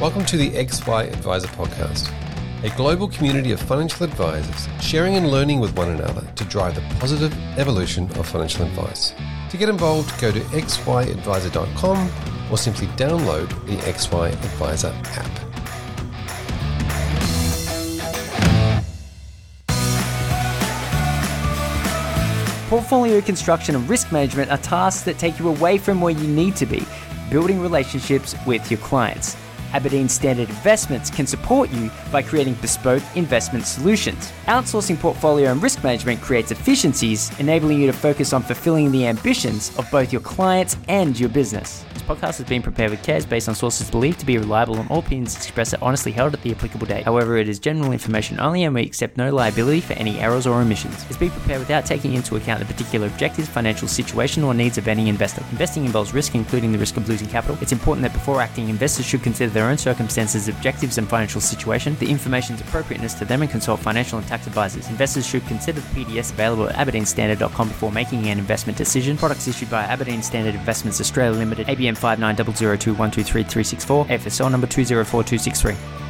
Welcome to the XY Advisor Podcast, a global community of financial advisors sharing and learning with one another to drive the positive evolution of financial advice. To get involved, go to xyadvisor.com or simply download the XY Advisor app. Portfolio construction and risk management are tasks that take you away from where you need to be, building relationships with your clients. Aberdeen Standard Investments can support you by creating bespoke investment solutions. Outsourcing portfolio and risk management creates efficiencies, enabling you to focus on fulfilling the ambitions of both your clients and your business. This podcast has been prepared with cares based on sources believed to be reliable and all opinions expressed are honestly held at the applicable date. However, it is general information only and we accept no liability for any errors or omissions. It's prepared without taking into account the particular objectives, financial situation, or needs of any investor. Investing involves risk, including the risk of losing capital. It's important that before acting, investors should consider their own circumstances, objectives, and financial situation, the information's appropriateness to them, and consult financial and tax advisors. Investors should consider the PDS available at aberdeenstandard.com before making an investment decision. Products issued by Aberdeen Standard Investments Australia Limited, ABN 5900212334, AFSL number 204263.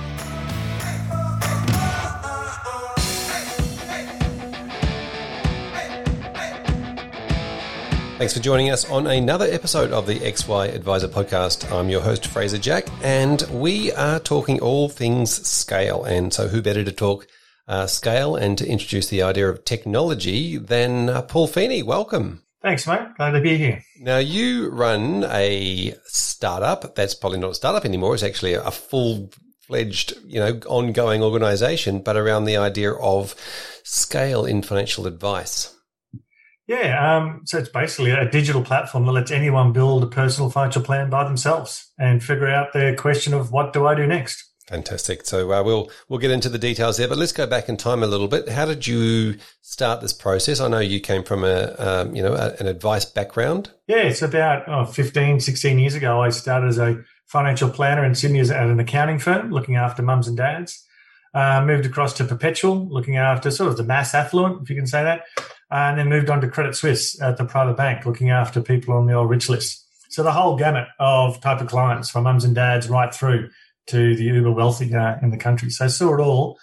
Thanks for joining us on another episode of the XY Advisor Podcast. I'm your host, Fraser Jack, and we are talking all things scale. And so, who better to talk uh, scale and to introduce the idea of technology than uh, Paul Feeney? Welcome. Thanks, mate. Glad to be here. Now, you run a startup that's probably not a startup anymore, it's actually a full fledged, you know, ongoing organization, but around the idea of scale in financial advice. Yeah, um, so it's basically a digital platform that lets anyone build a personal financial plan by themselves and figure out their question of what do I do next. Fantastic. So uh, we'll we'll get into the details there, but let's go back in time a little bit. How did you start this process? I know you came from a um, you know a, an advice background. Yeah, it's about oh, 15, 16 years ago. I started as a financial planner in Sydney at an accounting firm, looking after mums and dads. Uh, moved across to Perpetual, looking after sort of the mass affluent, if you can say that and then moved on to Credit Suisse at the private bank, looking after people on the old rich list. So the whole gamut of type of clients, from mums and dads right through to the uber wealthy uh, in the country. So I saw it all,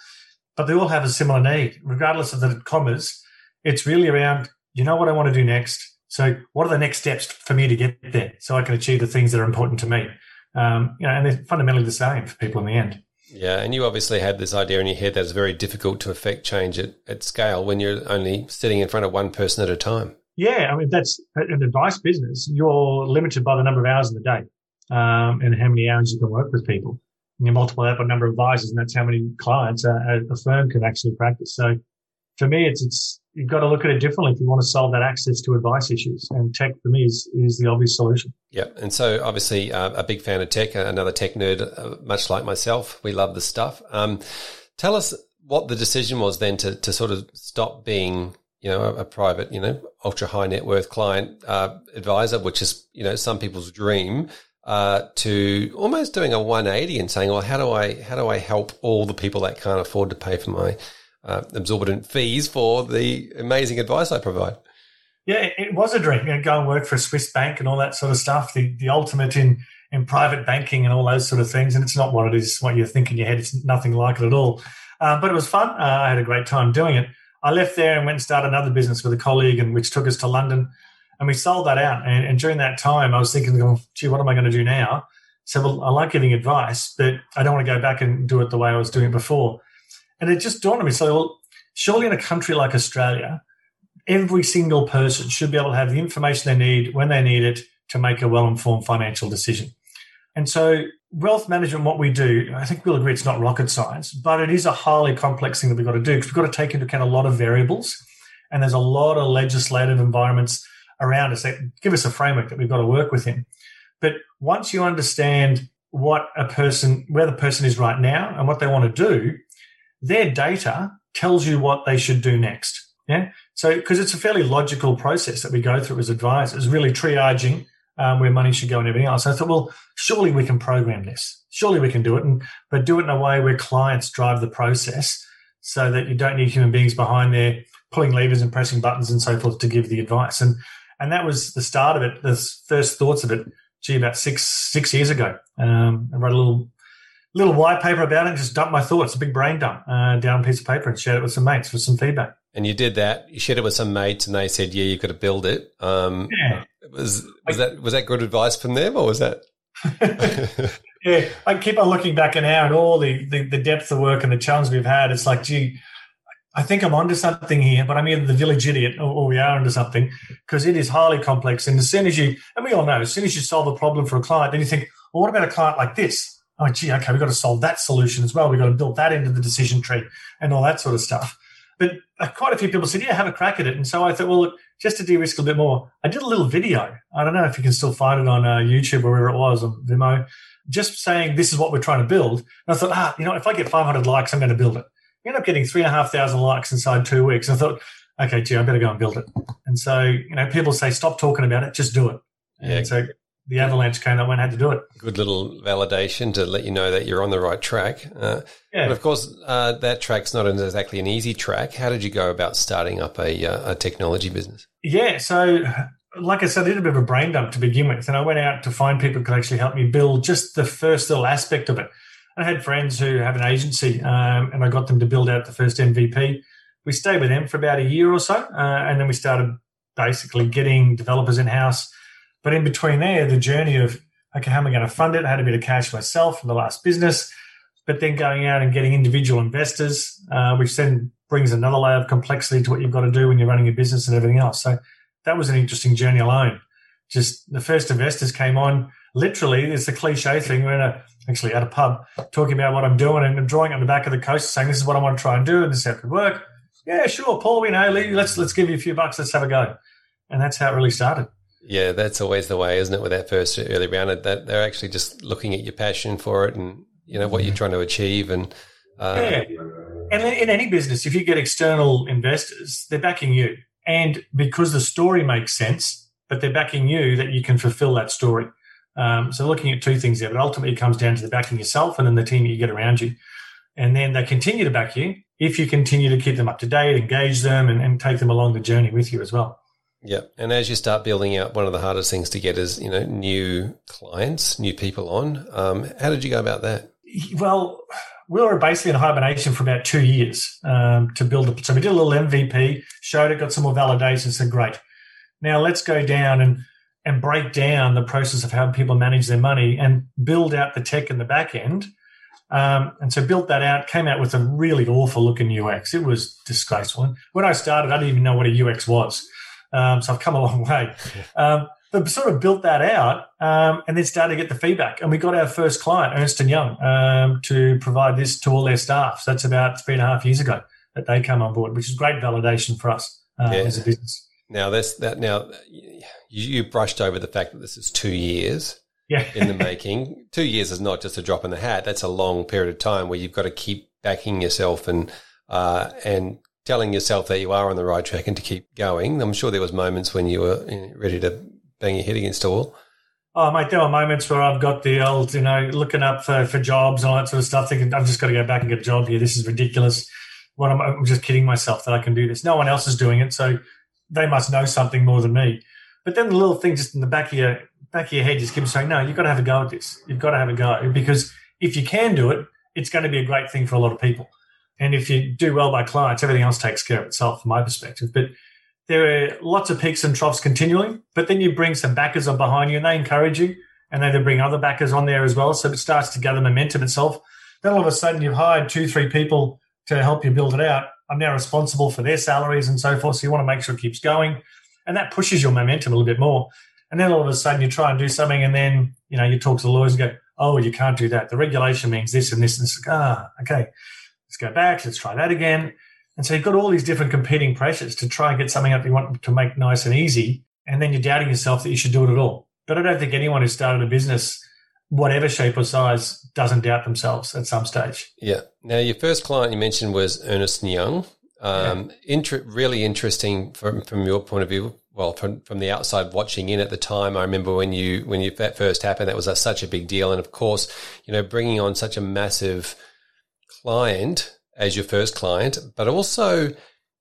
but they all have a similar need, regardless of the commas. It's really around, you know what I want to do next. So what are the next steps for me to get there, so I can achieve the things that are important to me? Um, you know, and they're fundamentally the same for people in the end. Yeah, and you obviously had this idea in your head that it's very difficult to affect change at, at scale when you're only sitting in front of one person at a time. Yeah, I mean, that's an advice business. You're limited by the number of hours in the day um, and how many hours you can work with people. And you multiply that by the number of advisors, and that's how many clients a, a firm can actually practice. So for me, it's, it's, you've got to look at it differently if you want to solve that access to advice issues. And tech for me is, is the obvious solution. Yeah. And so obviously uh, a big fan of tech, another tech nerd, uh, much like myself. We love the stuff. Um, tell us what the decision was then to, to sort of stop being, you know, a, a private, you know, ultra high net worth client, uh, advisor, which is, you know, some people's dream. Uh, to almost doing a 180 and saying, well, how do I, how do I help all the people that can't afford to pay for my, uh, exorbitant fees for the amazing advice I provide. Yeah, it was a dream. You know, go and work for a Swiss bank and all that sort of stuff. The the ultimate in in private banking and all those sort of things. And it's not what it is, what you think in your head. It's nothing like it at all. Uh, but it was fun. Uh, I had a great time doing it. I left there and went and started another business with a colleague, and which took us to London, and we sold that out. And, and during that time, I was thinking, "Gee, what am I going to do now?" So, well, I like giving advice, but I don't want to go back and do it the way I was doing it before. And it just dawned on me. So, well, surely in a country like Australia, every single person should be able to have the information they need when they need it to make a well informed financial decision. And so, wealth management, what we do, I think we'll agree it's not rocket science, but it is a highly complex thing that we've got to do because we've got to take into account a lot of variables. And there's a lot of legislative environments around us that give us a framework that we've got to work within. But once you understand what a person, where the person is right now and what they want to do, their data tells you what they should do next. Yeah. So, because it's a fairly logical process that we go through as advisors, really triaging um, where money should go and everything else. I thought, well, surely we can program this. Surely we can do it, and but do it in a way where clients drive the process, so that you don't need human beings behind there pulling levers and pressing buttons and so forth to give the advice. And and that was the start of it. The first thoughts of it, gee, about six six years ago. Um, I wrote a little little white paper about it and just dump my thoughts, a big brain dump uh, down a piece of paper and shared it with some mates for some feedback. And you did that. You shared it with some mates, and they said, "Yeah, you've got to build it." Um, yeah. Was was that was that good advice from them, or was that? yeah, I keep on looking back now and all the, the, the depth of work and the challenge we've had. It's like, gee, I think I'm onto something here, but I'm either the village idiot or, or we are onto something because it is highly complex. And as soon as you, and we all know, as soon as you solve a problem for a client, then you think, well, what about a client like this? Oh, gee, okay, we've got to solve that solution as well. We've got to build that into the decision tree and all that sort of stuff. But uh, quite a few people said, yeah, have a crack at it. And so I thought, well, look, just to de-risk a bit more, I did a little video. I don't know if you can still find it on uh, YouTube or wherever it was, on Vimeo, just saying this is what we're trying to build. And I thought, ah, you know, if I get 500 likes, I'm going to build it. I ended up getting three and a half thousand likes inside two weeks. I thought, okay, gee, I better go and build it. And so, you know, people say, stop talking about it, just do it. And yeah. so the avalanche came, I went had to do it. Good little validation to let you know that you're on the right track. Uh, yeah. But of course, uh, that track's not exactly an easy track. How did you go about starting up a, uh, a technology business? Yeah. So, like I said, I did a bit of a brain dump to begin with. And I went out to find people who could actually help me build just the first little aspect of it. I had friends who have an agency um, and I got them to build out the first MVP. We stayed with them for about a year or so. Uh, and then we started basically getting developers in house but in between there, the journey of, okay, how am I going to fund it? I had a bit of cash myself from the last business, but then going out and getting individual investors, uh, which then brings another layer of complexity to what you've got to do when you're running a business and everything else. So that was an interesting journey alone. Just the first investors came on. Literally, it's a cliche thing. We're in a, actually at a pub talking about what I'm doing and I'm drawing on the back of the coast saying, this is what I want to try and do and this is how it could work. Yeah, sure, Paul, we know, let's, let's give you a few bucks. Let's have a go. And that's how it really started. Yeah, that's always the way, isn't it? With that first early round, that they're actually just looking at your passion for it and you know what you're trying to achieve, and uh, yeah. And in any business, if you get external investors, they're backing you, and because the story makes sense, but they're backing you that you can fulfill that story. Um, so looking at two things there, but ultimately it comes down to the backing yourself and then the team that you get around you, and then they continue to back you if you continue to keep them up to date, engage them, and, and take them along the journey with you as well. Yeah, and as you start building out, one of the hardest things to get is you know new clients, new people on. Um, how did you go about that? Well, we were basically in hibernation for about two years um, to build. A, so we did a little MVP, showed it, got some more validation, said great. Now let's go down and and break down the process of how people manage their money and build out the tech in the back end. Um, and so built that out, came out with a really awful looking UX. It was disgraceful. When I started, I didn't even know what a UX was. Um, so I've come a long way. Um, but sort of built that out um, and then started to get the feedback. And we got our first client, Ernst & Young, um, to provide this to all their staff. So that's about three and a half years ago that they come on board, which is great validation for us uh, yeah. as a business. Now that's that. Now you, you brushed over the fact that this is two years yeah. in the making. Two years is not just a drop in the hat. That's a long period of time where you've got to keep backing yourself and uh, and telling yourself that you are on the right track and to keep going. I'm sure there was moments when you were ready to bang your head against a wall. Oh, mate, there were moments where I've got the old, you know, looking up for, for jobs and all that sort of stuff, thinking I've just got to go back and get a job here. This is ridiculous. What am I, I'm just kidding myself that I can do this. No one else is doing it, so they must know something more than me. But then the little thing just in the back of your back of your head just keeps saying, "No, you've got to have a go at this. You've got to have a go because if you can do it, it's going to be a great thing for a lot of people." And if you do well by clients, everything else takes care of itself from my perspective. But there are lots of peaks and troughs continually, but then you bring some backers on behind you and they encourage you and they then bring other backers on there as well. So it starts to gather momentum itself. Then all of a sudden you've hired two, three people to help you build it out. I'm now responsible for their salaries and so forth. So you want to make sure it keeps going. And that pushes your momentum a little bit more. And then all of a sudden you try and do something and then, you know, you talk to the lawyers and go, oh, you can't do that. The regulation means this and this and this. Ah, okay let's go back, let's try that again. And so you've got all these different competing pressures to try and get something up you want to make nice and easy. And then you're doubting yourself that you should do it at all. But I don't think anyone who started a business, whatever shape or size, doesn't doubt themselves at some stage. Yeah. Now, your first client you mentioned was Ernst Young. Um, yeah. inter- really interesting from, from your point of view. Well, from, from the outside watching in at the time, I remember when you when you that first happened, that was a, such a big deal. And of course, you know, bringing on such a massive – client as your first client, but also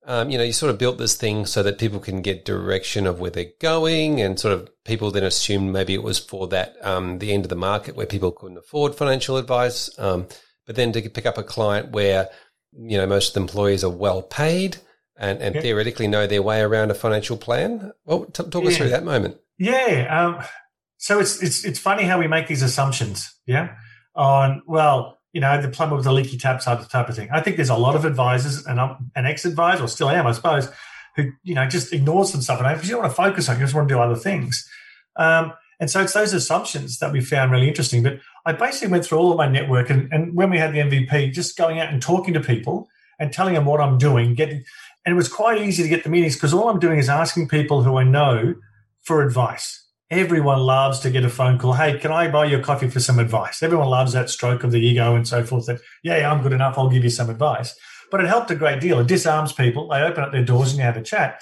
um, you know, you sort of built this thing so that people can get direction of where they're going, and sort of people then assumed maybe it was for that um, the end of the market where people couldn't afford financial advice. Um, but then to pick up a client where you know most of the employees are well paid and, and theoretically know their way around a financial plan. Well, t- talk yeah. us through that moment. Yeah. Um, so it's it's it's funny how we make these assumptions. Yeah. On well, you know, the plumber with the leaky tap type of thing. I think there's a lot of advisors, and I'm an ex-advisor, or still am, I suppose, who you know just ignores some stuff, and because you don't want to focus on, you just want to do other things. Um, and so it's those assumptions that we found really interesting. But I basically went through all of my network, and, and when we had the MVP, just going out and talking to people and telling them what I'm doing, getting, and it was quite easy to get the meetings because all I'm doing is asking people who I know for advice. Everyone loves to get a phone call. Hey, can I buy you a coffee for some advice? Everyone loves that stroke of the ego and so forth. That yeah, I'm good enough. I'll give you some advice. But it helped a great deal. It disarms people. They open up their doors and you have a chat.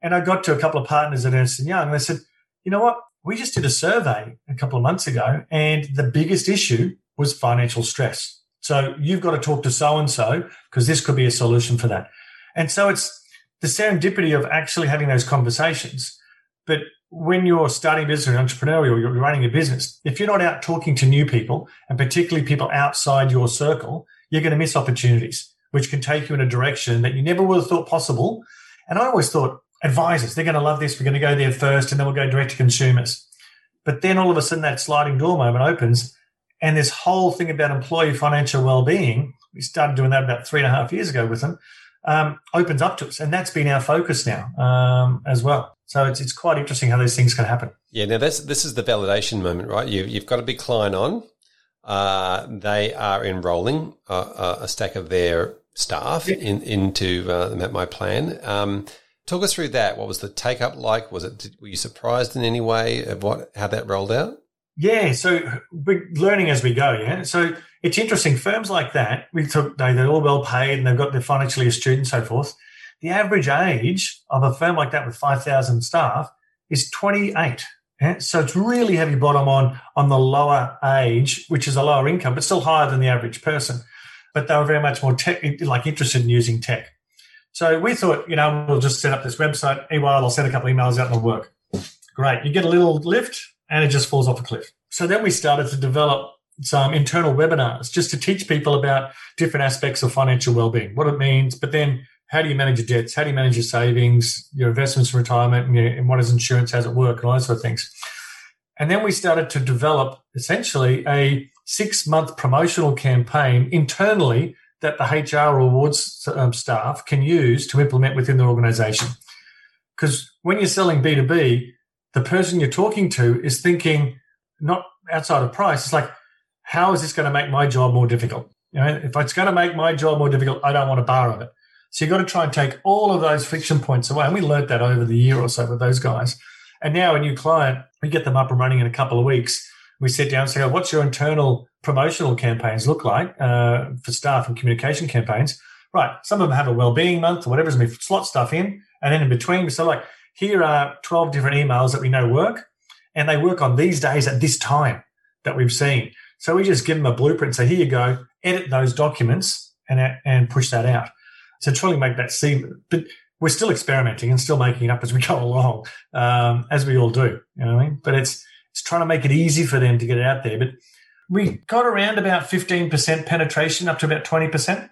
And I got to a couple of partners at Ernst and Young, and they said, you know what? We just did a survey a couple of months ago, and the biggest issue was financial stress. So you've got to talk to so and so because this could be a solution for that. And so it's the serendipity of actually having those conversations. But when you're starting a business or entrepreneurial, you're running a business, if you're not out talking to new people and particularly people outside your circle, you're going to miss opportunities, which can take you in a direction that you never would have thought possible. And I always thought advisors, they're going to love this. We're going to go there first and then we'll go direct to consumers. But then all of a sudden that sliding door moment opens and this whole thing about employee financial well-being, we started doing that about three and a half years ago with them, um, opens up to us. And that's been our focus now um, as well. So it's, it's quite interesting how these things can happen. Yeah, now this this is the validation moment, right? You, you've got a big client on. Uh, they are enrolling a, a, stack of their staff yeah. in, into uh, my plan. Um, talk us through that. What was the take up like? Was it were you surprised in any way of what how that rolled out? Yeah, so we're learning as we go. Yeah, so it's interesting. Firms like that, we took they, they're all well paid and they've got they're financially astute and so forth the average age of a firm like that with 5,000 staff is 28. Yeah? So it's really heavy bottom on, on the lower age, which is a lower income, but still higher than the average person. But they were very much more tech, like interested in using tech. So we thought, you know, we'll just set up this website. Meanwhile, I'll send a couple emails out and it'll work. Great. You get a little lift and it just falls off a cliff. So then we started to develop some internal webinars just to teach people about different aspects of financial well-being, what it means, but then how do you manage your debts? How do you manage your savings, your investments retirement, and, your, and what is insurance? How does it work? And all those sort of things. And then we started to develop essentially a six month promotional campaign internally that the HR rewards um, staff can use to implement within their organization. Because when you're selling B2B, the person you're talking to is thinking not outside of price. It's like, how is this going to make my job more difficult? You know, if it's going to make my job more difficult, I don't want a bar of it. So you've got to try and take all of those friction points away. And we learned that over the year or so with those guys. And now a new client, we get them up and running in a couple of weeks. We sit down and say, oh, what's your internal promotional campaigns look like uh, for staff and communication campaigns? Right. Some of them have a well-being month or whatever, and we slot stuff in. And then in between, we say, like, here are 12 different emails that we know work. And they work on these days at this time that we've seen. So we just give them a blueprint, So here you go, edit those documents and, and push that out to try and make that seem, but we're still experimenting and still making it up as we go along, um, as we all do. You know what I mean? But it's it's trying to make it easy for them to get it out there. But we got around about 15% penetration, up to about 20%.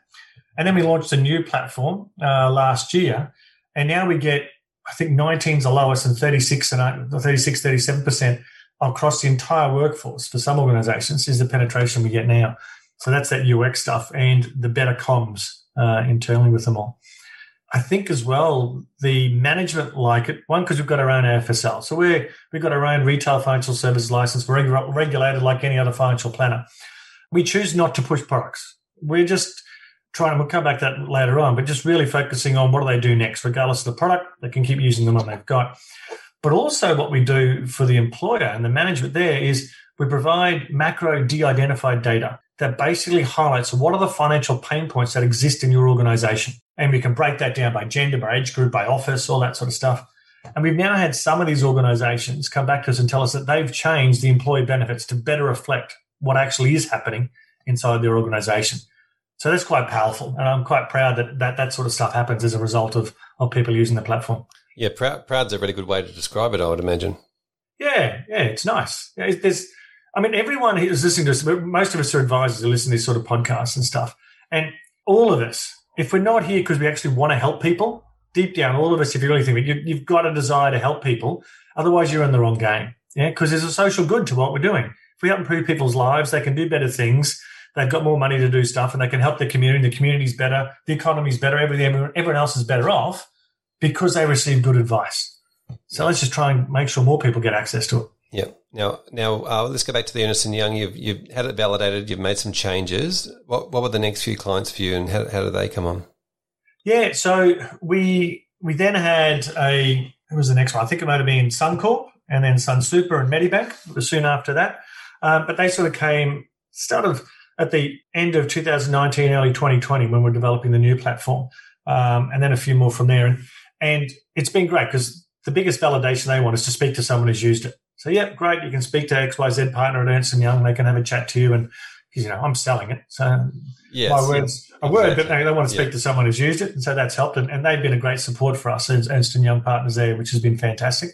And then we launched a new platform uh, last year. And now we get, I think 19's the lowest and 36 and 36, 37% across the entire workforce for some organizations is the penetration we get now. So that's that UX stuff and the better comms uh, internally with them all. I think as well the management like it. One because we've got our own AFSL, so we're we've got our own retail financial services license. We're regu- regulated like any other financial planner. We choose not to push products. We're just trying. We'll come back to that later on, but just really focusing on what do they do next, regardless of the product. They can keep using the one they've got. But also, what we do for the employer and the management there is we provide macro de-identified data that basically highlights what are the financial pain points that exist in your organization. And we can break that down by gender, by age group, by office, all that sort of stuff. And we've now had some of these organizations come back to us and tell us that they've changed the employee benefits to better reflect what actually is happening inside their organization. So that's quite powerful. And I'm quite proud that that, that sort of stuff happens as a result of, of people using the platform. Yeah, proud, proud's a really good way to describe it, I would imagine. Yeah, yeah, it's nice. There's, I mean, everyone who's listening to us, most of us are advisors who listen to these sort of podcasts and stuff. And all of us, if we're not here because we actually want to help people, deep down, all of us, if you really think it, you, you've got a desire to help people. Otherwise, you're in the wrong game. Yeah, because there's a social good to what we're doing. If we help improve people's lives, they can do better things. They've got more money to do stuff, and they can help the community. The community's better, the economy's better, everything. Everyone else is better off because they receive good advice. So let's just try and make sure more people get access to it. Yeah. Now, now uh, let's go back to the Ernst and Young. You've you've had it validated. You've made some changes. What what were the next few clients for you, and how how did they come on? Yeah. So we we then had a who was the next one? I think it might have been Suncorp and then Sun Super and Medibank soon after that. Um, but they sort of came sort of at the end of 2019, early 2020 when we're developing the new platform, um, and then a few more from there. And, and it's been great because the biggest validation they want is to speak to someone who's used it. So, yeah, great. You can speak to XYZ partner at Ernst & Young. They can have a chat to you. And, because, you know, I'm selling it. So yes, my words a word, but they, they want to speak yeah. to someone who's used it. And so that's helped. And, and they've been a great support for us as Ernst & Young partners there, which has been fantastic.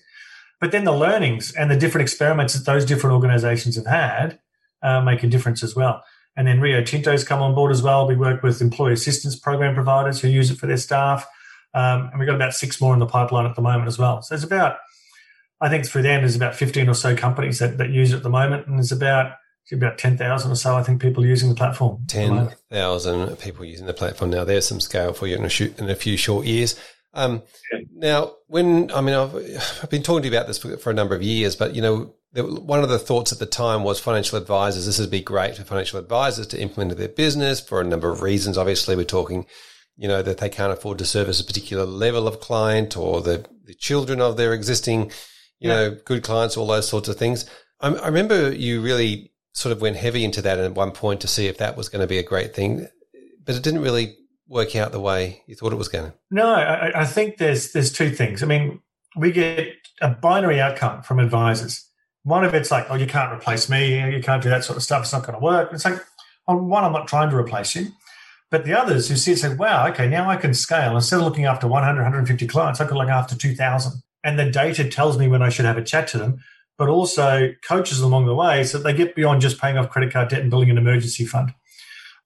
But then the learnings and the different experiments that those different organizations have had uh, make a difference as well. And then Rio Tinto's come on board as well. We work with employee assistance program providers who use it for their staff. Um, and we've got about six more in the pipeline at the moment as well. So it's about, I think through them, there's about 15 or so companies that, that use it at the moment. And there's about, about 10,000 or so, I think, people using the platform. 10,000 people using the platform. Now, there's some scale for you in a, shoot, in a few short years. Um, yeah. Now, when, I mean, I've, I've been talking to you about this for, for a number of years, but, you know, one of the thoughts at the time was financial advisors. This would be great for financial advisors to implement their business for a number of reasons. Obviously, we're talking you know, that they can't afford to service a particular level of client or the, the children of their existing, you yeah. know, good clients, all those sorts of things. I, I, remember you really sort of went heavy into that at one point to see if that was going to be a great thing, but it didn't really work out the way you thought it was going to. No, I, I think there's there's two things. I mean, we get a binary outcome from advisors. One of it's like, oh, you can't replace me, you can't do that sort of stuff. It's not going to work. It's like, on one, I'm not trying to replace you. But the others who see it say, wow, okay, now I can scale. Instead of looking after 100, 150 clients, I can look after 2,000. And the data tells me when I should have a chat to them, but also coaches along the way so that they get beyond just paying off credit card debt and building an emergency fund.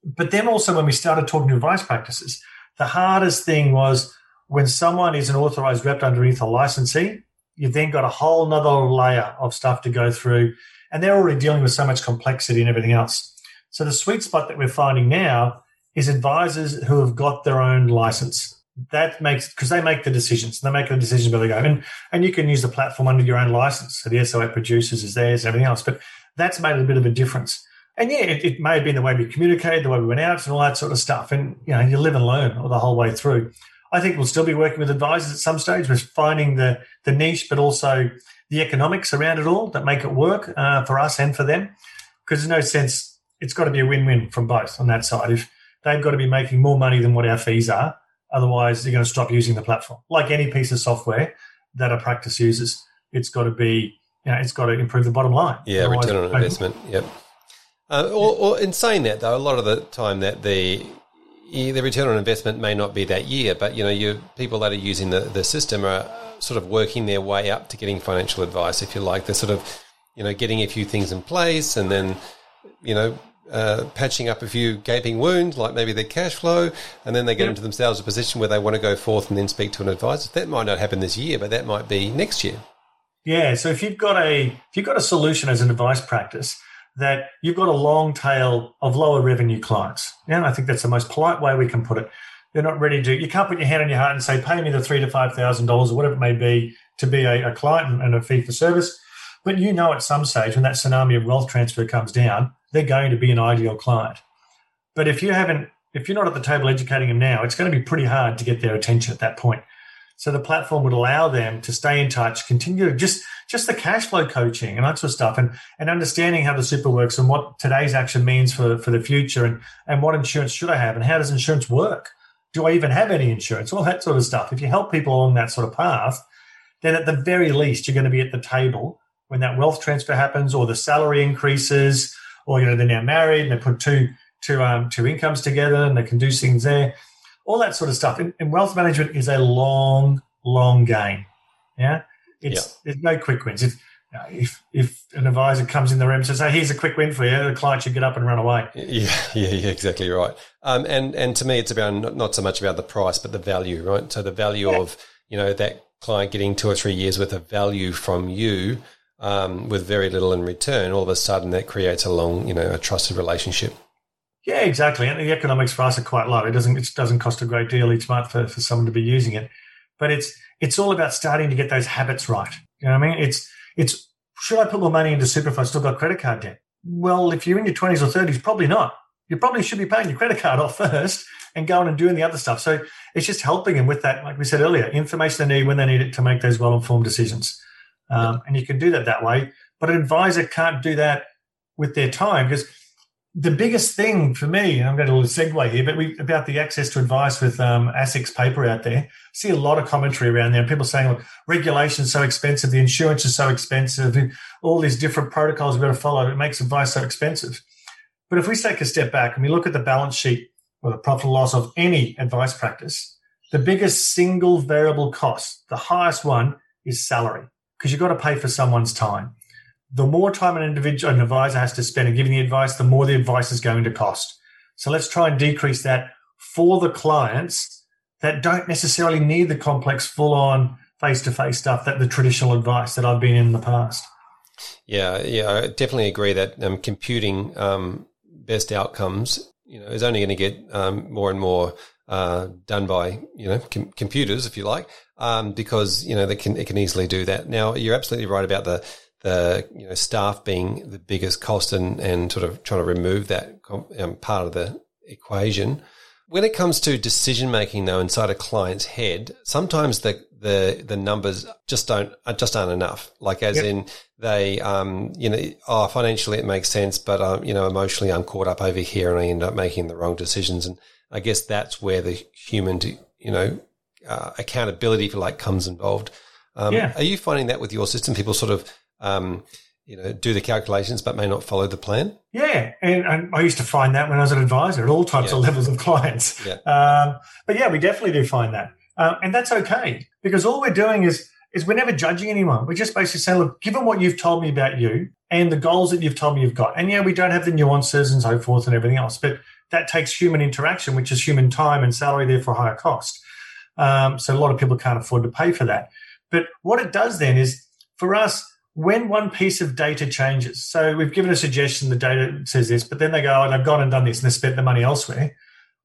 But then also when we started talking to advice practices, the hardest thing was when someone is an authorized rep underneath a licensee, you've then got a whole nother layer of stuff to go through. And they're already dealing with so much complexity and everything else. So the sweet spot that we're finding now is advisors who have got their own license. That makes because they make the decisions. They make the decisions where they go, and and you can use the platform under your own license. So the SOA producers is theirs, and everything else. But that's made a bit of a difference. And yeah, it, it may have been the way we communicated, the way we went out, and all that sort of stuff. And you know, you live and learn the whole way through. I think we'll still be working with advisors at some stage. We're finding the the niche, but also the economics around it all that make it work uh, for us and for them. Because there's no sense; it's got to be a win-win from both on that side. If they've got to be making more money than what our fees are. Otherwise, they're going to stop using the platform. Like any piece of software that a practice uses, it's got to be, you know, it's got to improve the bottom line. Yeah, Otherwise, return on investment. Yep. Uh, or, or, in saying that, though, a lot of the time that the the return on investment may not be that year, but you know, you people that are using the, the system are sort of working their way up to getting financial advice, if you like. They're sort of, you know, getting a few things in place, and then, you know, uh, patching up a few gaping wounds, like maybe their cash flow, and then they get into themselves a position where they want to go forth and then speak to an advisor. That might not happen this year, but that might be next year. Yeah. So if you've got a if you've got a solution as an advice practice that you've got a long tail of lower revenue clients, yeah, and I think that's the most polite way we can put it. They're not ready to. You can't put your hand on your heart and say, "Pay me the three to five thousand dollars or whatever it may be to be a, a client and a fee for service." But you know, at some stage when that tsunami of wealth transfer comes down, they're going to be an ideal client. But if you haven't, if you're not at the table educating them now, it's going to be pretty hard to get their attention at that point. So the platform would allow them to stay in touch, continue just just the cash flow coaching and that sort of stuff, and and understanding how the super works and what today's action means for for the future, and and what insurance should I have, and how does insurance work? Do I even have any insurance? All that sort of stuff. If you help people along that sort of path, then at the very least you're going to be at the table when that wealth transfer happens, or the salary increases, or you know they're now married and they put two two um, two incomes together, and they can do things there. All that sort of stuff. And, and wealth management is a long, long game. Yeah, it's there's no quick wins. If, if if an advisor comes in the room and says, "Hey, here's a quick win for you," the client should get up and run away. Yeah, yeah, yeah exactly right. Um, and and to me, it's about not, not so much about the price, but the value, right? So the value yeah. of you know that client getting two or three years worth of value from you um, with very little in return, all of a sudden that creates a long, you know, a trusted relationship. Yeah, exactly. And the economics for us are quite low. It doesn't it doesn't cost a great deal each month for, for someone to be using it. But it's it's all about starting to get those habits right. You know what I mean? It's it's should I put more money into super if I still got credit card debt? Well, if you're in your twenties or thirties, probably not. You probably should be paying your credit card off first and going and doing the other stuff. So it's just helping them with that, like we said earlier, information they need when they need it to make those well informed decisions. Um, and you can do that that way. But an advisor can't do that with their time because the biggest thing for me, I'm going to a little segue here, but we about the access to advice with um, ASIC's paper out there. I see a lot of commentary around there. and People saying, look, regulation is so expensive, the insurance is so expensive, all these different protocols we've got to follow. It makes advice so expensive. But if we take a step back and we look at the balance sheet or the profit and loss of any advice practice, the biggest single variable cost, the highest one, is salary because you've got to pay for someone's time. The more time an individual, an advisor has to spend in giving the advice, the more the advice is going to cost. So let's try and decrease that for the clients that don't necessarily need the complex, full on face to face stuff that the traditional advice that I've been in, in the past. Yeah, yeah, I definitely agree that um, computing um, best outcomes, you know, is only going to get um, more and more uh, done by you know com- computers, if you like, um, because you know they can it can easily do that. Now you're absolutely right about the the you know staff being the biggest cost and and sort of trying to remove that um, part of the equation. When it comes to decision making, though, inside a client's head, sometimes the the the numbers just don't just aren't enough. Like as yep. in they, um, you know, oh, financially it makes sense, but um, you know, emotionally I'm caught up over here and I end up making the wrong decisions. And I guess that's where the human, you know, uh, accountability for like comes involved. Um, yeah. Are you finding that with your system? People sort of, um, you know, do the calculations but may not follow the plan. Yeah, and, and I used to find that when I was an advisor at all types yeah. of levels of clients. Yeah. Um, but yeah, we definitely do find that, uh, and that's okay because all we're doing is is we're never judging anyone. We're just basically saying, look, given what you've told me about you and the goals that you've told me you've got, and yeah, we don't have the nuances and so forth and everything else, but that takes human interaction, which is human time and salary, therefore higher cost. Um, so a lot of people can't afford to pay for that. But what it does then is for us, when one piece of data changes, so we've given a suggestion, the data says this, but then they go, oh, they've gone and done this and they spent the money elsewhere.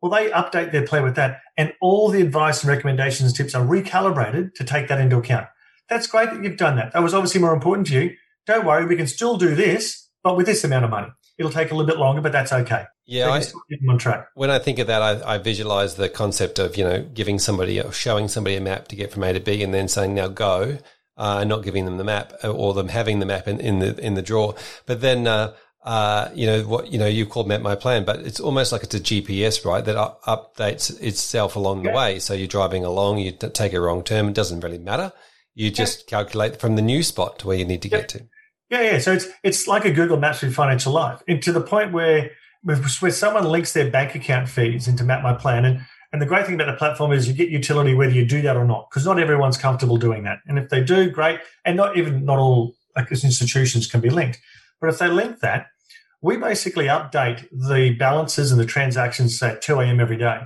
Well, they update their plan with that, and all the advice and recommendations and tips are recalibrated to take that into account. That's great that you've done that. That was obviously more important to you. Don't worry, we can still do this, but with this amount of money. It'll take a little bit longer, but that's okay. Yeah, I, on track. When I think of that, I, I, visualize the concept of you know giving somebody or showing somebody a map to get from A to B, and then saying now go, uh, not giving them the map uh, or them having the map in, in the in the drawer. But then uh, uh, you know what you know you called map my plan, but it's almost like it's a GPS, right? That up, updates itself along yeah. the way. So you're driving along, you take a wrong turn, it doesn't really matter. You just yeah. calculate from the new spot to where you need to yeah. get to. Yeah, yeah. So it's it's like a Google Maps with financial life, and to the point where where someone links their bank account fees into Map My Plan, and and the great thing about the platform is you get utility whether you do that or not, because not everyone's comfortable doing that. And if they do, great. And not even not all like institutions can be linked. But if they link that, we basically update the balances and the transactions at 2 a.m. every day.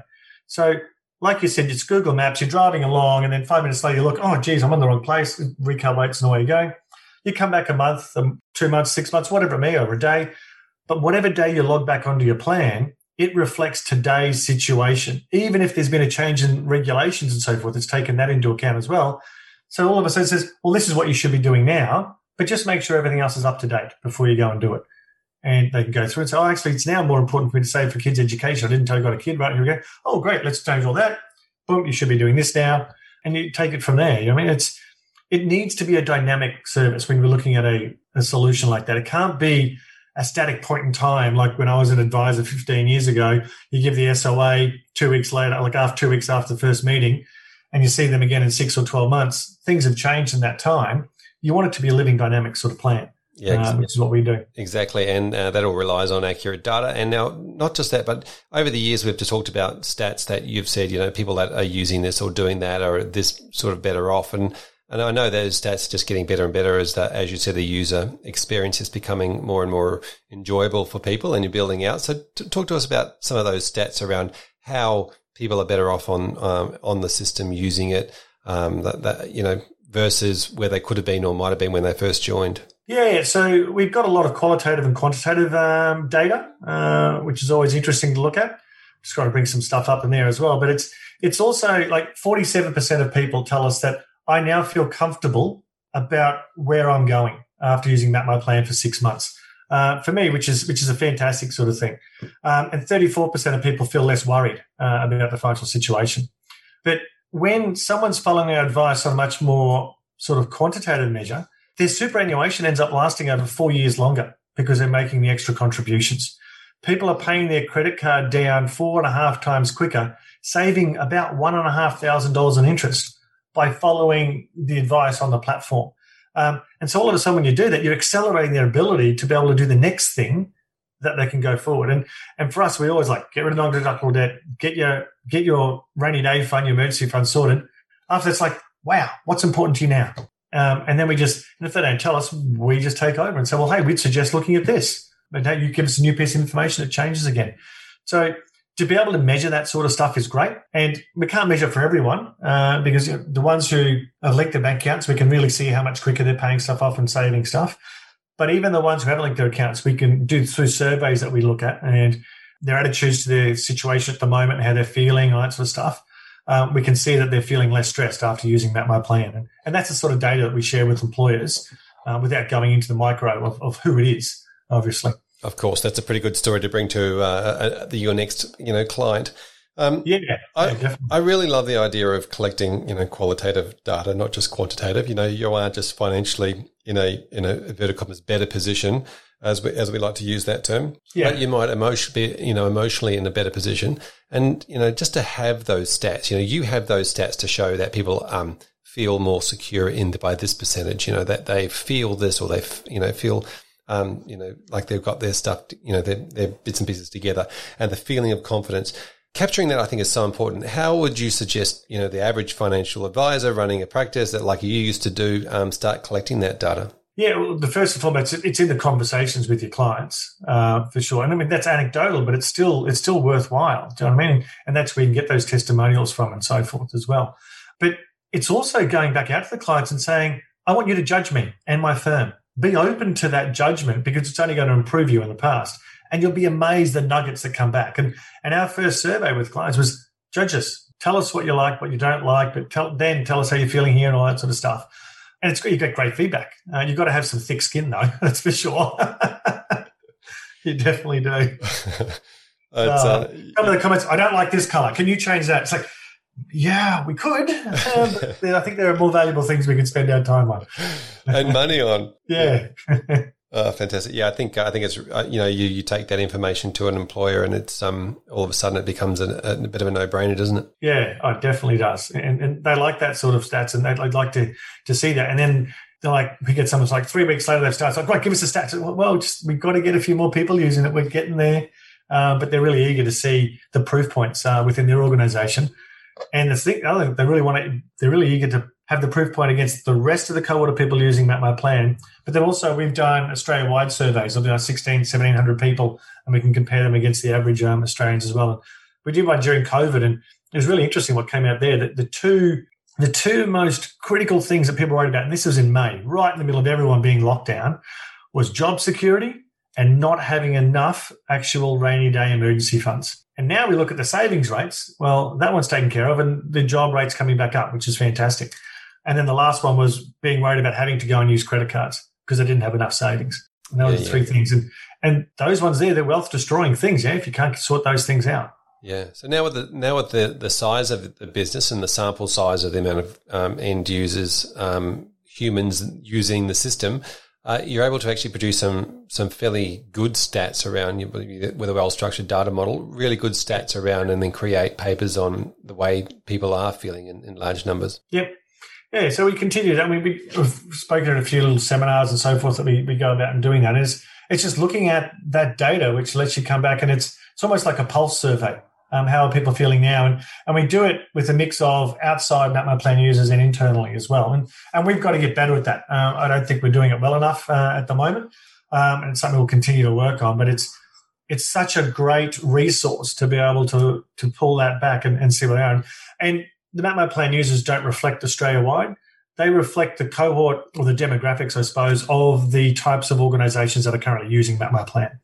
So, like you said, it's Google Maps, you're driving along, and then five minutes later you look, oh, geez, I'm on the wrong place, recalibrates and away you go. You come back a month, two months, six months, whatever it may, over a day. But whatever day you log back onto your plan, it reflects today's situation. Even if there's been a change in regulations and so forth, it's taken that into account as well. So all of a sudden says, well, this is what you should be doing now, but just make sure everything else is up to date before you go and do it. And they can go through and say, oh, actually, it's now more important for me to save for kids' education. I didn't tell you I got a kid, right? Here we go. Oh, great. Let's change all that. Boom, you should be doing this now. And you take it from there. I mean, it's, it needs to be a dynamic service when we're looking at a, a solution like that. It can't be, a static point in time. Like when I was an advisor 15 years ago, you give the SOA two weeks later, like after two weeks after the first meeting, and you see them again in six or 12 months. Things have changed in that time. You want it to be a living dynamic sort of plan. yeah, uh, which is what we do. Exactly. And uh, that all relies on accurate data. And now, not just that, but over the years, we've just talked about stats that you've said, you know, people that are using this or doing that are this sort of better off. And, and I know those stats just getting better and better as that, as you said, the user experience is becoming more and more enjoyable for people and you're building out. So t- talk to us about some of those stats around how people are better off on, um, on the system using it. Um, that, that, you know, versus where they could have been or might have been when they first joined? Yeah, so we've got a lot of qualitative and quantitative um, data, uh, which is always interesting to look at. Just got to bring some stuff up in there as well. But it's it's also like forty seven percent of people tell us that I now feel comfortable about where I'm going after using Map My Plan for six months. Uh, for me, which is which is a fantastic sort of thing, um, and thirty four percent of people feel less worried uh, about the financial situation. But when someone's following our advice on a much more sort of quantitative measure, their superannuation ends up lasting over four years longer because they're making the extra contributions. People are paying their credit card down four and a half times quicker, saving about one and a half thousand dollars in interest by following the advice on the platform. Um, and so all of a sudden, when you do that, you're accelerating their ability to be able to do the next thing that they can go forward. And and for us, we always like get rid of non-deductible debt, get your get your rainy day fund, your emergency fund sorted. After it's like, wow, what's important to you now? Um, and then we just, and if they don't tell us, we just take over and say, well, hey, we'd suggest looking at this. But now you give us a new piece of information, it changes again. So to be able to measure that sort of stuff is great. And we can't measure for everyone uh, because you know, the ones who linked their bank accounts, we can really see how much quicker they're paying stuff off and saving stuff. But even the ones who haven't linked their accounts, we can do through surveys that we look at and their attitudes to their situation at the moment, how they're feeling, all that sort of stuff. Um, we can see that they're feeling less stressed after using Map My Plan. And, and that's the sort of data that we share with employers uh, without going into the micro of, of who it is, obviously. Of course, that's a pretty good story to bring to uh, uh, your next, you know, client. Um, yeah, I, yeah, I really love the idea of collecting, you know, qualitative data, not just quantitative. You know, you are just financially in a in a vertical better position, as we as we like to use that term. Yeah. But you might emotionally be, you know, emotionally in a better position, and you know, just to have those stats. You know, you have those stats to show that people um, feel more secure in the, by this percentage. You know, that they feel this or they you know feel um, you know, like they've got their stuff, you know, their, their bits and pieces together and the feeling of confidence capturing that I think is so important. How would you suggest, you know, the average financial advisor running a practice that like you used to do, um, start collecting that data? Yeah, well, the first and foremost, it's in the conversations with your clients uh, for sure. And I mean that's anecdotal, but it's still it's still worthwhile. Do you know what I mean? And that's where you can get those testimonials from and so forth as well. But it's also going back out to the clients and saying, "I want you to judge me and my firm. Be open to that judgment because it's only going to improve you in the past." and you'll be amazed the nuggets that come back. And and our first survey with clients was judge us, tell us what you like, what you don't like, but tell then tell us how you're feeling here and all that sort of stuff. And it's you get great feedback. Uh, you've got to have some thick skin though, that's for sure. you definitely do. uh, uh, some of the comments, I don't like this color. Can you change that? It's like, yeah, we could. Um, I think there are more valuable things we can spend our time on and money on. yeah. Uh, fantastic. Yeah, I think I think it's uh, you know you, you take that information to an employer and it's um all of a sudden it becomes a, a bit of a no brainer, doesn't it? Yeah, it definitely does, and, and they like that sort of stats, and they'd, like to to see that, and then they're like, we get someone's like three weeks later they've started like, right, give us the stats. Well, just we've got to get a few more people using it. We're getting there, uh, but they're really eager to see the proof points uh, within their organisation, and the thing, they really want to, they're really eager to have the proof point against the rest of the cohort of people using Map My Plan. But then also we've done Australia wide surveys of know, 16, 1700 people, and we can compare them against the average um, Australians as well. And we did one during COVID, and it was really interesting what came out there. That the two the two most critical things that people worried about, and this was in May, right in the middle of everyone being locked down, was job security and not having enough actual rainy day emergency funds. And now we look at the savings rates. Well, that one's taken care of, and the job rate's coming back up, which is fantastic. And then the last one was being worried about having to go and use credit cards because they didn't have enough savings. And those yeah, the three yeah. things. And and those ones there, they're wealth destroying things, yeah, if you can't sort those things out. Yeah. So now with the now with the, the size of the business and the sample size of the amount of um, end users, um, humans using the system, uh, you're able to actually produce some some fairly good stats around with a well structured data model, really good stats around, and then create papers on the way people are feeling in, in large numbers. Yep, Yeah, so we continue that. I mean, we, have spoken at a few little seminars and so forth that we, we go about and doing that. Is it's just looking at that data, which lets you come back and it's it's almost like a pulse survey. Um, how are people feeling now? And and we do it with a mix of outside Map My Plan users and internally as well. And and we've got to get better at that. Uh, I don't think we're doing it well enough uh, at the moment, um, and it's something we'll continue to work on. But it's it's such a great resource to be able to to pull that back and, and see what they are. And the Map My Plan users don't reflect Australia wide. They reflect the cohort or the demographics, I suppose, of the types of organisations that are currently using Map My Plan.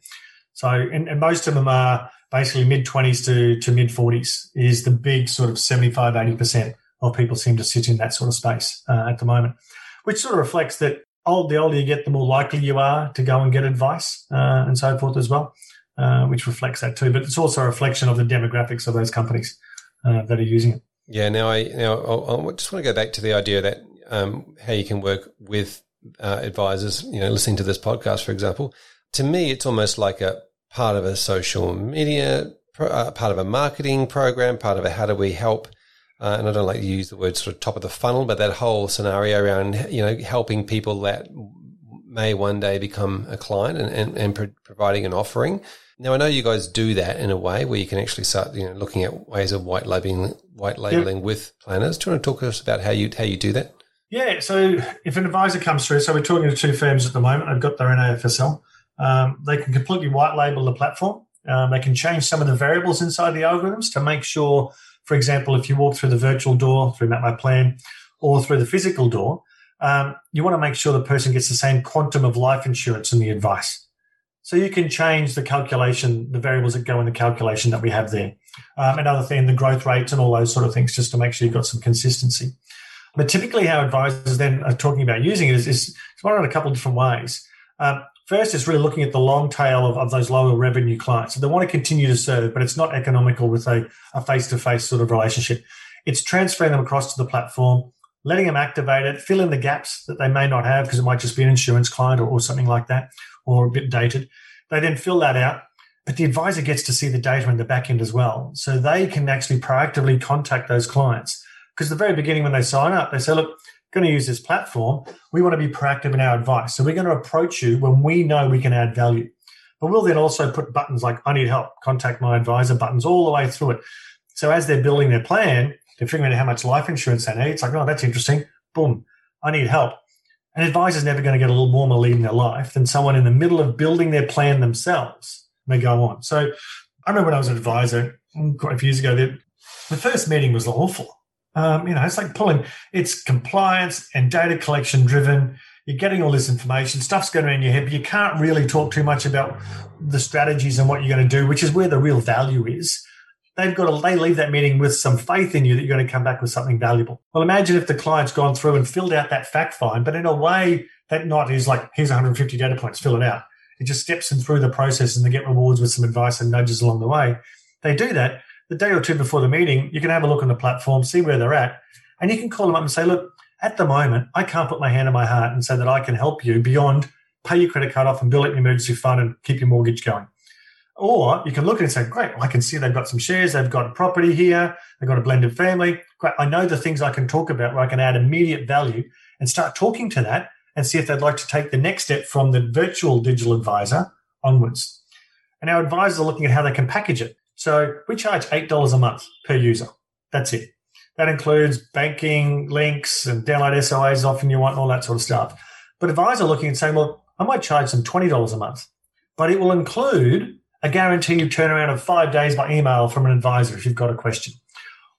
So, and, and most of them are basically mid 20s to, to mid 40s is the big sort of 75, 80% of people seem to sit in that sort of space uh, at the moment, which sort of reflects that old, the older you get, the more likely you are to go and get advice uh, and so forth as well, uh, which reflects that too. But it's also a reflection of the demographics of those companies uh, that are using it. Yeah. Now, I now I just want to go back to the idea that um, how you can work with uh, advisors. You know, listening to this podcast, for example. To me, it's almost like a part of a social media, uh, part of a marketing program, part of a how do we help. Uh, and I don't like to use the word sort of top of the funnel, but that whole scenario around you know helping people that may one day become a client and, and, and pro- providing an offering. Now I know you guys do that in a way where you can actually start, you know, looking at ways of white labeling, white labeling yep. with planners. Do you want to talk to us about how you how you do that? Yeah. So if an advisor comes through, so we're talking to two firms at the moment. I've got their own AFSL. Um, they can completely white label the platform. Um, they can change some of the variables inside the algorithms to make sure, for example, if you walk through the virtual door through Map My Plan or through the physical door, um, you want to make sure the person gets the same quantum of life insurance in the advice. So you can change the calculation, the variables that go in the calculation that we have there. Um, another thing, the growth rates and all those sort of things, just to make sure you've got some consistency. But typically, how advisors then are talking about using it is, is one of a couple of different ways. Um, first, is really looking at the long tail of, of those lower revenue clients. So they want to continue to serve, but it's not economical with a face to face sort of relationship. It's transferring them across to the platform, letting them activate it, fill in the gaps that they may not have because it might just be an insurance client or, or something like that or a bit dated. They then fill that out, but the advisor gets to see the data in the back end as well. So they can actually proactively contact those clients. Because at the very beginning, when they sign up, they say, look, going to use this platform. We want to be proactive in our advice. So we're going to approach you when we know we can add value. But we'll then also put buttons like, I need help, contact my advisor buttons all the way through it. So as they're building their plan, they're figuring out how much life insurance they need. It's like, oh, that's interesting. Boom, I need help. An advisor's never going to get a little warmer lead in their life than someone in the middle of building their plan themselves. And they go on. So I remember when I was an advisor mm, quite a few years ago, the first meeting was awful. Um, you know, it's like pulling, it's compliance and data collection driven. You're getting all this information, stuff's going around your head, but you can't really talk too much about the strategies and what you're going to do, which is where the real value is they've got to they leave that meeting with some faith in you that you're going to come back with something valuable. Well, imagine if the client's gone through and filled out that fact find, but in a way that not is like here's 150 data points, fill it out. It just steps them through the process and they get rewards with some advice and nudges along the way. They do that the day or two before the meeting. You can have a look on the platform, see where they're at, and you can call them up and say, look, at the moment, I can't put my hand on my heart and say that I can help you beyond pay your credit card off and build up your emergency fund and keep your mortgage going. Or you can look at it and say, great, well, I can see they've got some shares, they've got a property here, they've got a blended family. Great. I know the things I can talk about where I can add immediate value and start talking to that and see if they'd like to take the next step from the virtual digital advisor onwards. And our advisors are looking at how they can package it. So we charge $8 a month per user. That's it. That includes banking, links, and download SOAs often you want, and all that sort of stuff. But advisors are looking and saying, well, I might charge them $20 a month, but it will include a guaranteed turnaround of five days by email from an advisor if you've got a question.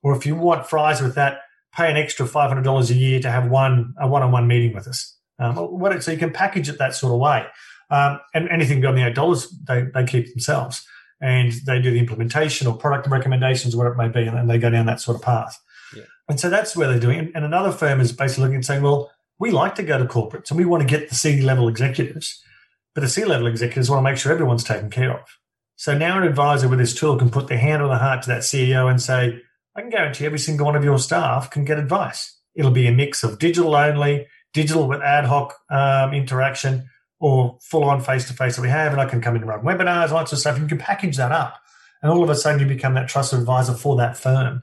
Or if you want fries with that, pay an extra $500 a year to have one a one-on-one meeting with us. Um, what, so you can package it that sort of way. Um, and anything beyond the $8, they, they keep themselves. And they do the implementation or product recommendations, whatever it may be, and, they go down that sort of path. Yeah. And so that's where they're doing it. And another firm is basically looking and saying, well, we like to go to corporates and we want to get the C level executives, but the C level executives want to make sure everyone's taken care of. So now an advisor with this tool can put their hand on the heart to that CEO and say, I can guarantee every single one of your staff can get advice. It'll be a mix of digital only, digital with ad hoc um, interaction, or full on face to face that we have. And I can come in and run webinars, lots of stuff. You can package that up. And all of a sudden you become that trusted advisor for that firm.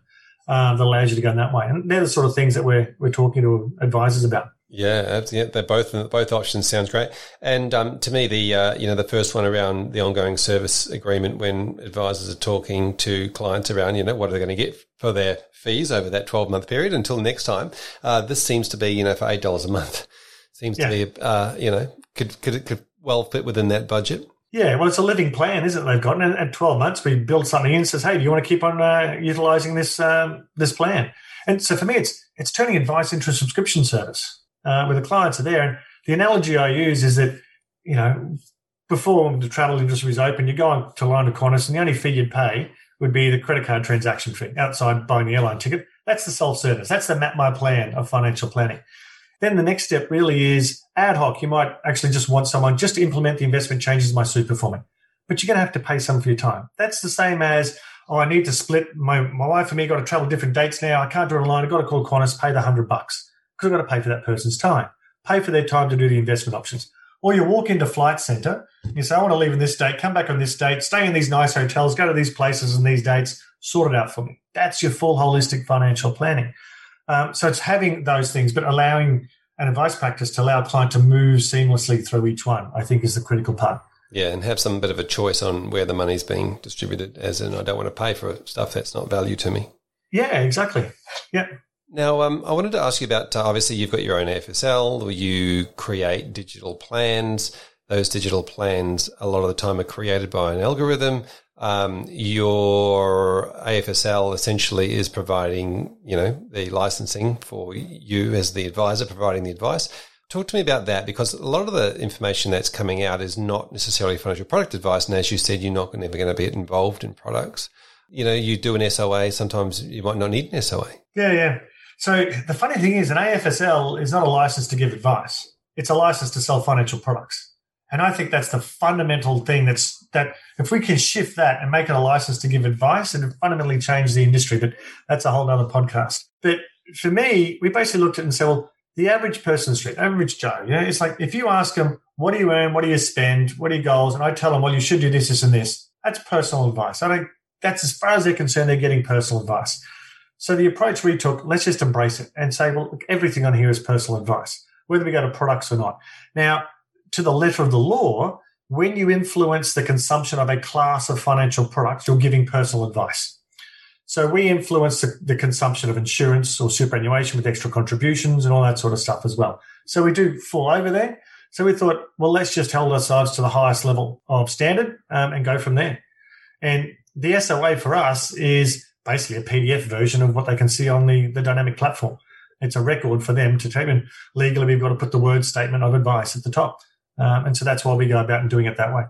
uh, that allows you to go in that way. And they're the sort of things that we're we're talking to advisors about. Yeah, yeah, they're both both options sounds great. And um, to me, the uh, you know the first one around the ongoing service agreement when advisors are talking to clients around you know what are they going to get for their fees over that twelve month period until next time. Uh, this seems to be you know for eight dollars a month seems yeah. to be uh, you know could could it could well fit within that budget. Yeah, well, it's a living plan, isn't it? They've got, and at twelve months, we build something in says, "Hey, do you want to keep on uh, utilizing this um, this plan?" And so for me, it's it's turning advice into a subscription service uh, where the clients are there. And the analogy I use is that, you know, before the travel industry was open, you go on to line of corners, and the only fee you'd pay would be the credit card transaction fee outside buying the airline ticket. That's the self-service. That's the map my plan of financial planning. Then the next step really is ad hoc. You might actually just want someone just to implement the investment changes in my super for me. But you're going to have to pay some for your time. That's the same as, oh, I need to split my, my wife and me got to travel different dates now. I can't do it online. I've got to call Qantas, pay the hundred bucks because I've got to pay for that person's time, pay for their time to do the investment options. Or you walk into Flight Centre, you say, I want to leave on this date, come back on this date, stay in these nice hotels, go to these places and these dates, sort it out for me. That's your full holistic financial planning. Um, so it's having those things, but allowing an advice practice to allow a client to move seamlessly through each one, I think is the critical part. Yeah, and have some bit of a choice on where the money's being distributed, as in I don't want to pay for stuff that's not value to me. Yeah, exactly. Yeah. Now, um, I wanted to ask you about uh, obviously you've got your own AFSL, you create digital plans. Those digital plans, a lot of the time, are created by an algorithm. Um, your AFSL essentially is providing, you know, the licensing for you as the advisor, providing the advice. Talk to me about that because a lot of the information that's coming out is not necessarily financial product advice. And as you said, you're not never going to be involved in products. You know, you do an SOA, sometimes you might not need an SOA. Yeah, yeah. So the funny thing is, an AFSL is not a license to give advice; it's a license to sell financial products. And I think that's the fundamental thing. That's that if we can shift that and make it a license to give advice, and fundamentally change the industry. But that's a whole other podcast. But for me, we basically looked at it and said, well, the average person in the street, average Joe, yeah, it's like if you ask them, what do you earn? What do you spend? What are your goals? And I tell them, well, you should do this, this, and this. That's personal advice. I don't. That's as far as they're concerned, they're getting personal advice. So the approach we took, let's just embrace it and say, well, look, everything on here is personal advice, whether we go to products or not. Now, to the letter of the law, when you influence the consumption of a class of financial products, you're giving personal advice. So we influence the, the, consumption of insurance or superannuation with extra contributions and all that sort of stuff as well. So we do fall over there. So we thought, well, let's just hold ourselves to the highest level of standard um, and go from there. And the SOA for us is basically a PDF version of what they can see on the, the dynamic platform. It's a record for them to take. And legally, we've got to put the word statement of advice at the top. Um, and so that's why we go about and doing it that way.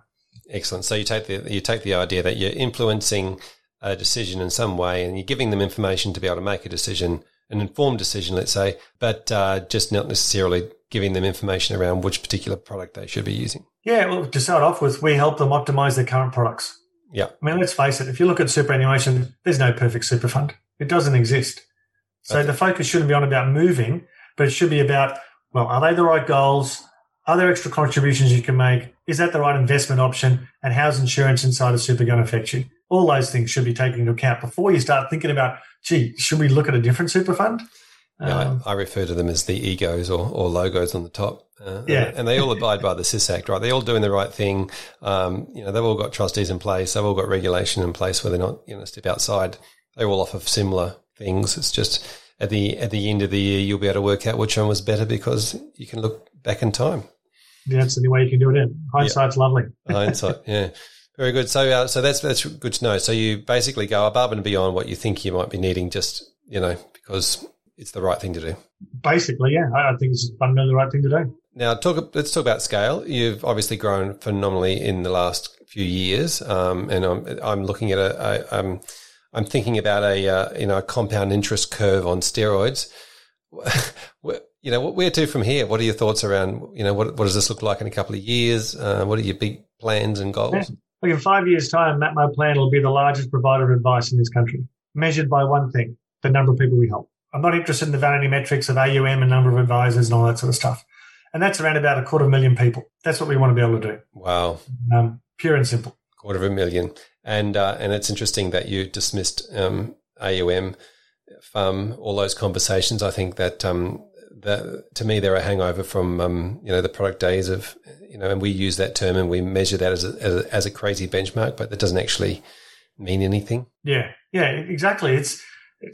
Excellent. So you take the you take the idea that you're influencing a decision in some way, and you're giving them information to be able to make a decision, an informed decision, let's say, but uh, just not necessarily giving them information around which particular product they should be using. Yeah, well, to start off with, we help them optimize their current products. Yeah. I mean, let's face it, if you look at superannuation, there's no perfect super fund. It doesn't exist. So okay. the focus shouldn't be on about moving, but it should be about, well, are they the right goals? Are there extra contributions you can make? Is that the right investment option? And how's insurance inside of super going to affect you? All those things should be taken into account before you start thinking about, gee, should we look at a different super fund? Yeah, um, I, I, refer to them as the egos or, or logos on the top. Uh, yeah. And, they all abide by the SIS Act, right? They're all doing the right thing. Um, you know, they've all got trustees in place. They've all got regulation in place where they're not, you know, step outside. They all offer similar things. It's just at the, at the end of the year, you'll be able to work out which one was better because you can look back in time. That's the only way you can do it in. Hindsight's yeah. lovely. Hindsight, yeah. Very good. So, uh, so that's, that's good to know. So you basically go above and beyond what you think you might be needing just, you know, because it's the right thing to do. Basically, yeah, I think it's fundamentally the right thing to do. Now, talk. Let's talk about scale. You've obviously grown phenomenally in the last few years, um, and I'm, I'm looking at a. a um, I'm thinking about a uh, you know a compound interest curve on steroids. you know, what where to from here? What are your thoughts around? You know, what what does this look like in a couple of years? Uh, what are your big plans and goals? Look, in five years' time, My Plan will be the largest provider of advice in this country, measured by one thing: the number of people we help. I'm not interested in the vanity metrics of AUM and number of advisors and all that sort of stuff. And that's around about a quarter of a million people. That's what we want to be able to do. Wow. Um, pure and simple. Quarter of a million. And, uh, and it's interesting that you dismissed um, AUM. FUM, all those conversations, I think that um, that to me they're a hangover from um, you know the product days of you know, and we use that term and we measure that as a, as a, as a crazy benchmark, but that doesn't actually mean anything. Yeah, yeah, exactly. It's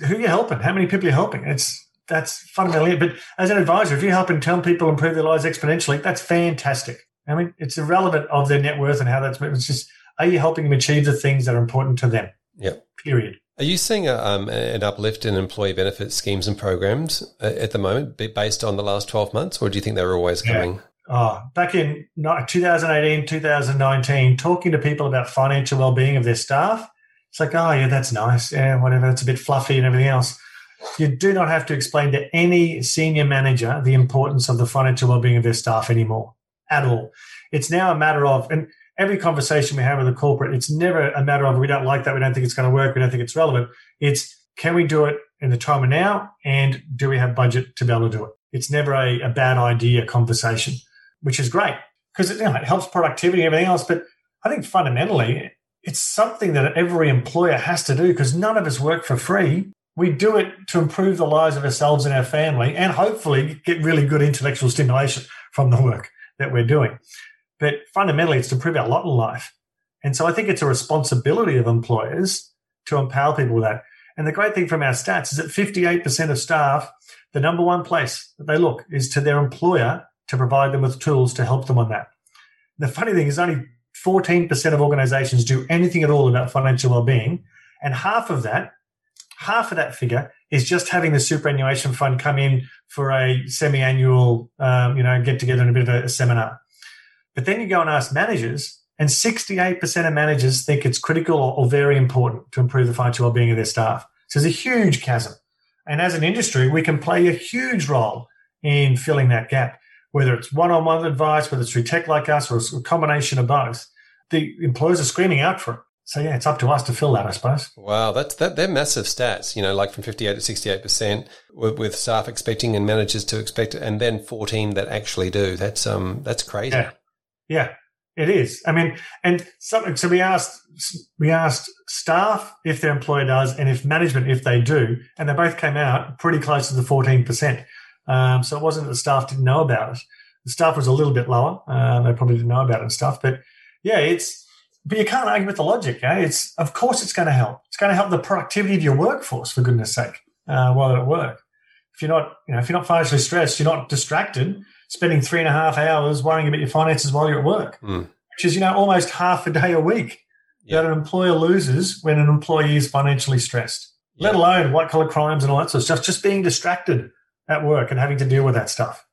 who you're helping, how many people you're helping. It's that's fundamentally it. But as an advisor, if you're helping 10 people improve their lives exponentially, that's fantastic. I mean, it's irrelevant of their net worth and how that's. It's just, are you helping them achieve the things that are important to them? Yeah. Period. Are you seeing a, um, an uplift in employee benefit schemes and programs uh, at the moment based on the last 12 months, or do you think they were always coming? Yeah. Oh, back in 2018, 2019, talking to people about financial well-being of their staff, it's like, oh yeah, that's nice, yeah, whatever. It's a bit fluffy and everything else. You do not have to explain to any senior manager the importance of the financial well-being of their staff anymore at all. It's now a matter of, and every conversation we have with a corporate, it's never a matter of we don't like that, we don't think it's going to work, we don't think it's relevant. It's can we do it in the time of now, and do we have budget to be able to do it? It's never a, a bad idea conversation, which is great because it, you know, it helps productivity and everything else. But I think fundamentally, it's something that every employer has to do because none of us work for free. We do it to improve the lives of ourselves and our family and hopefully get really good intellectual stimulation from the work that we're doing. But fundamentally, it's to improve our lot in life. And so I think it's a responsibility of employers to empower people with that. And the great thing from our stats is that 58% of staff, the number one place that they look is to their employer to provide them with tools to help them on that. The funny thing is only 14% of organizations do anything at all about financial well-being. And half of that, half of that figure is just having the superannuation fund come in for a semi-annual, um, you know, get together in a bit of a, a seminar. But then you go and ask managers, and 68% of managers think it's critical or, very important to improve the financial well-being of their staff. So there's a huge chasm. And as an industry, we can play a huge role in filling that gap, whether it's one-on-one advice, whether it's through tech like us, or a combination of both. The employers are screaming out for it. So yeah, it's up to us to fill that, I suppose. Wow, that's that they're massive stats. You know, like from fifty eight to sixty eight percent, with staff expecting and managers to expect, and then fourteen that actually do. That's um, that's crazy. Yeah, yeah, it is. I mean, and something. So we asked we asked staff if their employer does, and if management if they do, and they both came out pretty close to the fourteen percent. Um, so it wasn't that the staff didn't know about it. The staff was a little bit lower. Uh, they probably didn't know about it and stuff. But yeah, it's but you can't argue with the logic. Eh? It's of course it's going to help. It's going to help the productivity of your workforce, for goodness sake, uh, while they're at work. If you're not, you know, if you're not financially stressed, you're not distracted, spending three and a half hours worrying about your finances while you're at work, mm. which is you know almost half a day a week yep. that an employer loses when an employee is financially stressed. Yep. Let alone white collar crimes and all that sort of stuff. Just being distracted at work and having to deal with that stuff.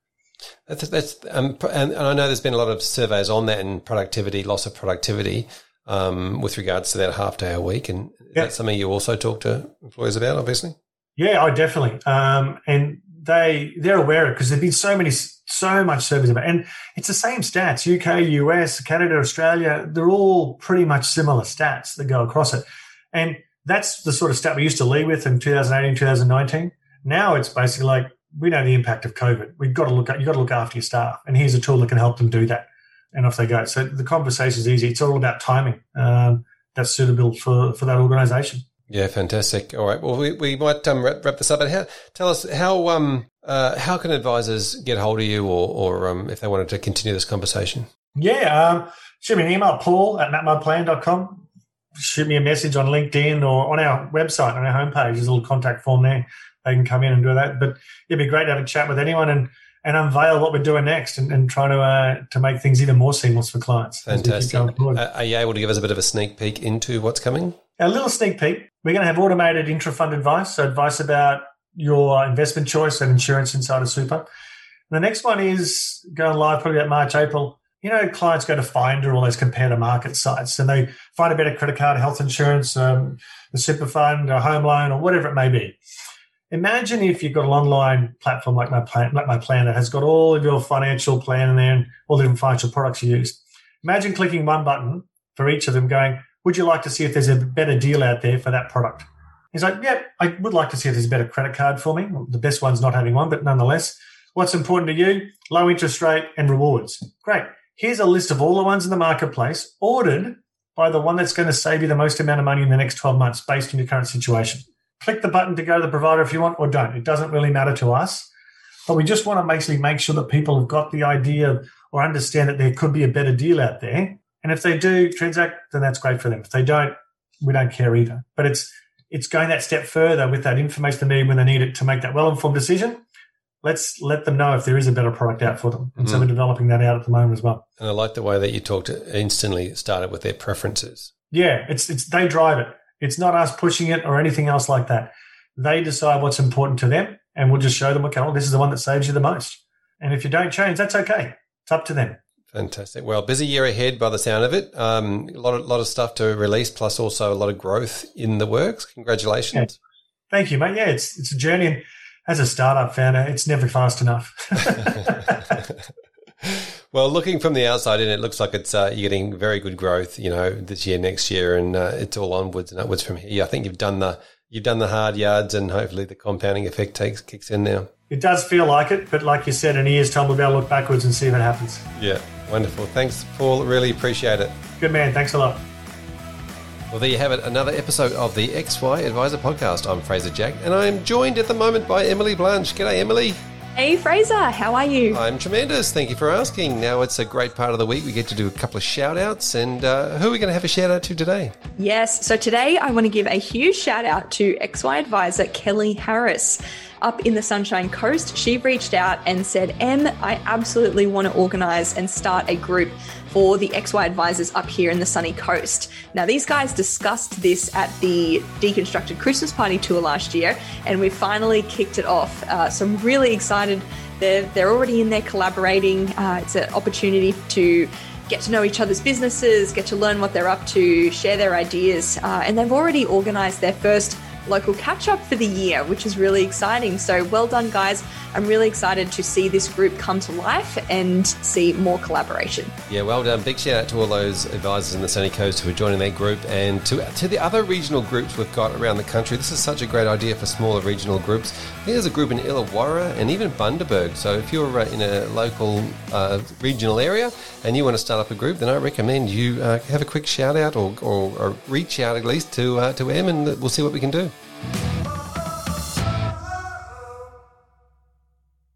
That's, that's um, and, and, I know there's been a lot of surveys on that and productivity, loss of productivity, um, with regards to that half day a week. And yep. that's something you also talk to employers about, obviously. Yeah, I definitely. Um, and they they're aware of it because there've been so many so much service about, and it's the same stats: UK, US, Canada, Australia. They're all pretty much similar stats that go across it, and that's the sort of stat we used to lead with in 2018, 2019. Now it's basically like we know the impact of COVID. We've got to look at you've got to look after your staff, and here's a tool that can help them do that. And off they go. So the conversation is easy. It's all about timing um, that's suitable for for that organisation. Yeah, fantastic. All right. Well, we, we might um, wrap, wrap this up. But how, tell us how um uh, how can advisors get hold of you, or or um, if they wanted to continue this conversation? Yeah, um, shoot me an email, Paul at mapmyplan.com. Shoot me a message on LinkedIn or on our website on our homepage. There's a little contact form there they can come in and do that. But it'd be great to have a chat with anyone and and unveil what we're doing next and, and trying to uh, to make things even more seamless for clients. Fantastic. Are you able to give us a bit of a sneak peek into what's coming? A little sneak peek. We're going to have automated intra-fund advice, so advice about your investment choice and insurance inside of super. The next one is going live probably about March, April. You know, clients go to Finder, all those compare to market sites, and they find a better credit card, health insurance, um, super fund, a home loan, or whatever it may be. Imagine if you've got an online platform like my plan, like my plan that has got all of your financial plan in there and all the different financial products you use. Imagine clicking one button for each of them going, would you like to see if there's a better deal out there for that product? He's like, yeah, I would like to see if there's a better credit card for me. The best one's not having one, but nonetheless, what's important to you? Low interest rate and rewards. Great. Here's a list of all the ones in the marketplace ordered by the one that's going to save you the most amount of money in the next 12 months based on your current situation click the button to go to the provider if you want, or don't. It doesn't really matter to us. But we just want to basically make sure that people have got the idea or understand that there could be a better deal out there. And if they do transact, then that's great for them. If they don't, we don't care either. But it's it's going that step further with that information they need when they need it to make that well informed decision. Let's let them know if there is a better product out for them. And mm-hmm. so we're developing that out at the moment as well. And I like the way that you talked instantly started with their preferences. Yeah, it's it's they drive it. It's not us pushing it or anything else like that. They decide what's important to them, and we'll just show them, okay, well, this is the one that saves you the most. And if you don't change, that's okay. It's up to them. Fantastic. Well, busy year ahead by the sound of it. Um, a lot of lot of stuff to release, plus also a lot of growth in the works. Congratulations. Yeah. Thank you, mate. Yeah, it's it's a journey, and as a startup founder, it's never fast enough. well, looking from the outside in, it looks like it's uh, you're getting very good growth. You know, this year, next year, and uh, it's all onwards and upwards from here. I think you've done the you've done the hard yards, and hopefully the compounding effect takes kicks in now. It does feel like it, but like you said, in a year's time, we'll be able to look backwards and see if it happens. Yeah. Wonderful. Thanks, Paul. Really appreciate it. Good man. Thanks a lot. Well, there you have it. Another episode of the XY Advisor podcast. I'm Fraser Jack, and I am joined at the moment by Emily Blanche. G'day, Emily. Hey, Fraser. How are you? I'm tremendous. Thank you for asking. Now it's a great part of the week. We get to do a couple of shout outs. And uh, who are we going to have a shout out to today? Yes. So today I want to give a huge shout out to XY Advisor Kelly Harris up in the Sunshine Coast, she reached out and said, Em, I absolutely want to organize and start a group for the XY advisors up here in the sunny coast. Now, these guys discussed this at the Deconstructed Christmas Party tour last year, and we finally kicked it off. Uh, so I'm really excited. They're, they're already in there collaborating. Uh, it's an opportunity to get to know each other's businesses, get to learn what they're up to, share their ideas, uh, and they've already organized their first local catch up for the year, which is really exciting. So well done, guys. I'm really excited to see this group come to life and see more collaboration. Yeah, well done. Big shout out to all those advisors in the Sunny Coast who are joining that group and to, to the other regional groups we've got around the country. This is such a great idea for smaller regional groups. There's a group in Illawarra and even Bundaberg. So if you're uh, in a local uh, regional area and you want to start up a group, then I recommend you uh, have a quick shout out or, or, or reach out at least to, uh, to Em and we'll see what we can do.